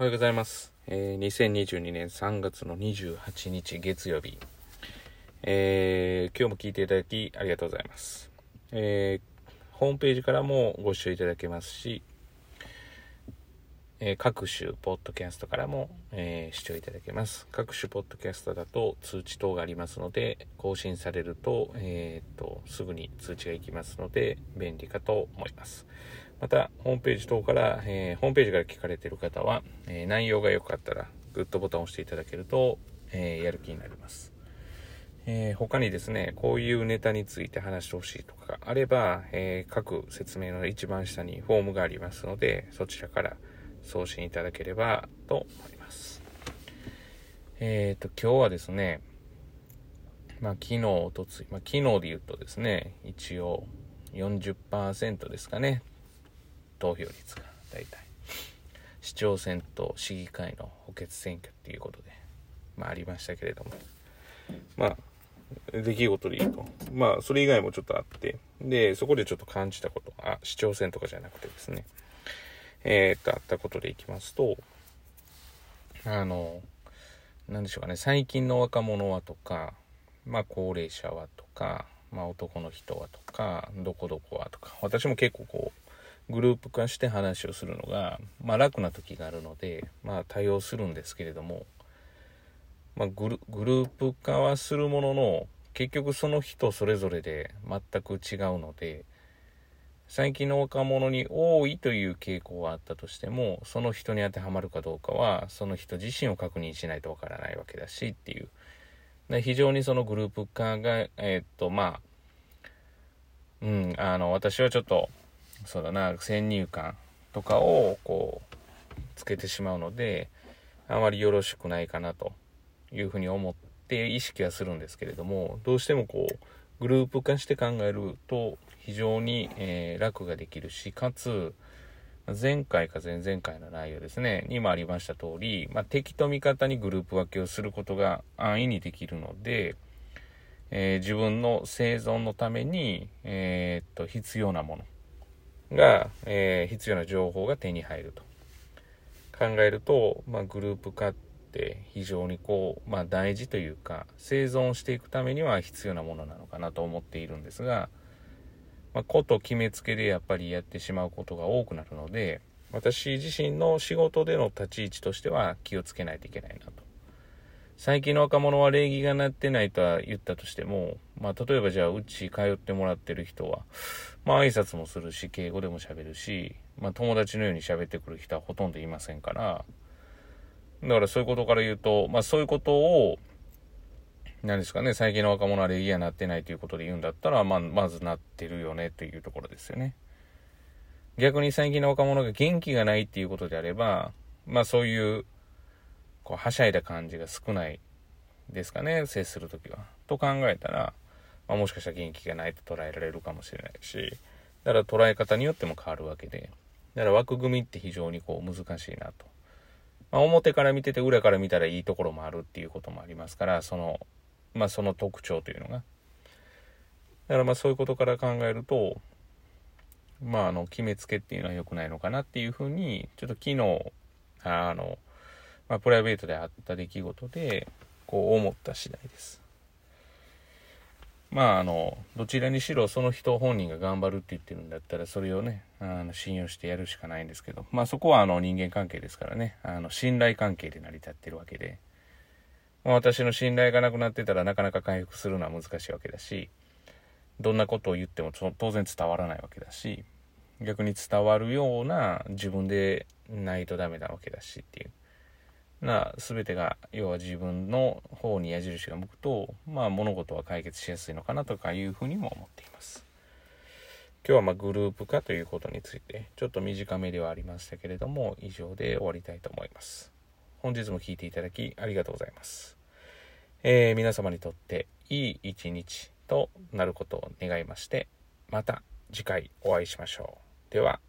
おはようございます。えー、2022年3月の28日月曜日。えー、今日も聞いていただきありがとうございます。えー、ホームページからもご視聴いただけますし、えー各種ポッドキャストからも、えー視聴いただけます。各種ポッドキャストだと通知等がありますので、更新されると、えー、と、すぐに通知が行きますので、便利かと思います。また、ホームページ等から、えホームページから聞かれている方は、え内容が良かったら、グッドボタンを押していただけると、えやる気になります。え他にですね、こういうネタについて話してほしいとかがあれば、え各説明の一番下にフォームがありますので、そちらから送信いただければと思います。えっ、と、今日はですね、まあ、昨日、おとつい、まあ、昨日で言うとですね、一応40%ですかね、投票率が大体。市長選と市議会の補欠選挙っていうことで、まあ、ありましたけれども。まあ、出来事で言うと。まあ、それ以外もちょっとあって。で、そこでちょっと感じたこと。あ、市長選とかじゃなくてですね。えーっと、あったことでいきますと、あの、なんでしょうかね、最近の若者はとか、まあ、高齢者はとか、まあ、男の人はとか、どこどこはとか、私も結構こう、グループ化して話をするのが、まあ、楽な時があるので、まあ、対応するんですけれども、まあ、グルグループ化はするものの結局その人それぞれで全く違うので最近の若者に多いという傾向はあったとしてもその人に当てはまるかどうかはその人自身を確認しないとわからないわけだしっていう。で非常にそのグループ化がえーっとまあうんあの私はちょっとそうだな先入観とかをこうつけてしまうのであまりよろしくないかなというふうに思って意識はするんですけれどもどうしてもこうグループ化して考えると非常に、えー楽ができるしかつ前回か前々回の内容ですね。にもありました通り、まあ、敵と味方にグループ分けをすることが安易にできるので、えー自分の生存のために、えーっと必要なものが、えー必要な情報が手に入ると。考えると、まあ、グループ化って非常にこう、まあ、大事というか生存していくためには必要なものなのかなと思っているんですが、まあ、こと決めつけでやっぱりやってしまうことが多くなるので私自身の仕事での立ち位置としては気をつけないといけないなと。最近の若者は礼儀がなってないとは言ったとしても、まあ、例えばじゃあうち通ってもらってる人はまあ挨拶もするし敬語でも喋るし、まあ、友達のように喋ってくる人はほとんどいませんからだからそういうことから言うと、まあそういうことを、何ですかね、最近の若者は礼儀がなってないということで言うんだったら、まあ、まずなってるよねというところですよね。逆に最近の若者が元気がないっていうことであれば、まあそういう、こう、はしゃいだ感じが少ないですかね、接するときは。と考えたら、まあもしかしたら元気がないと捉えられるかもしれないし、だから捉え方によっても変わるわけで、だから枠組みって非常にこう難しいなと。まあ、表から見てて裏から見たらいいところもあるっていうこともありますからそのまあその特徴というのが。だからまあそういうことから考えるとまああの決めつけっていうのは良くないのかなっていうふうにちょっと昨日あの、まあ、プライベートであった出来事でこう思った次第です。まああのどちらにしろその人本人が頑張るって言ってるんだったらそれをねあの信用してやるしかないんですけど。まあそこはあの人間関係ですからね。あの信頼関係で成り立ってるわけで、まあ、私の信頼がなくなってたらなかなか回復するのは難しいわけだしどんなことを言っても当然伝わらないわけだし逆に伝わるような自分でないとダメなわけだしっていう。な全てが要は自分の方に矢印が向くとまあ物事は解決しやすいのかなとかいうふうにも思っています。今日はまグループ化ということについてちょっと短めではありましたけれども以上で終わりたいと思います。本日も聴いていただきありがとうございます、えー皆様にとっていい一日となることを願いましてまた次回お会いしましょう。では。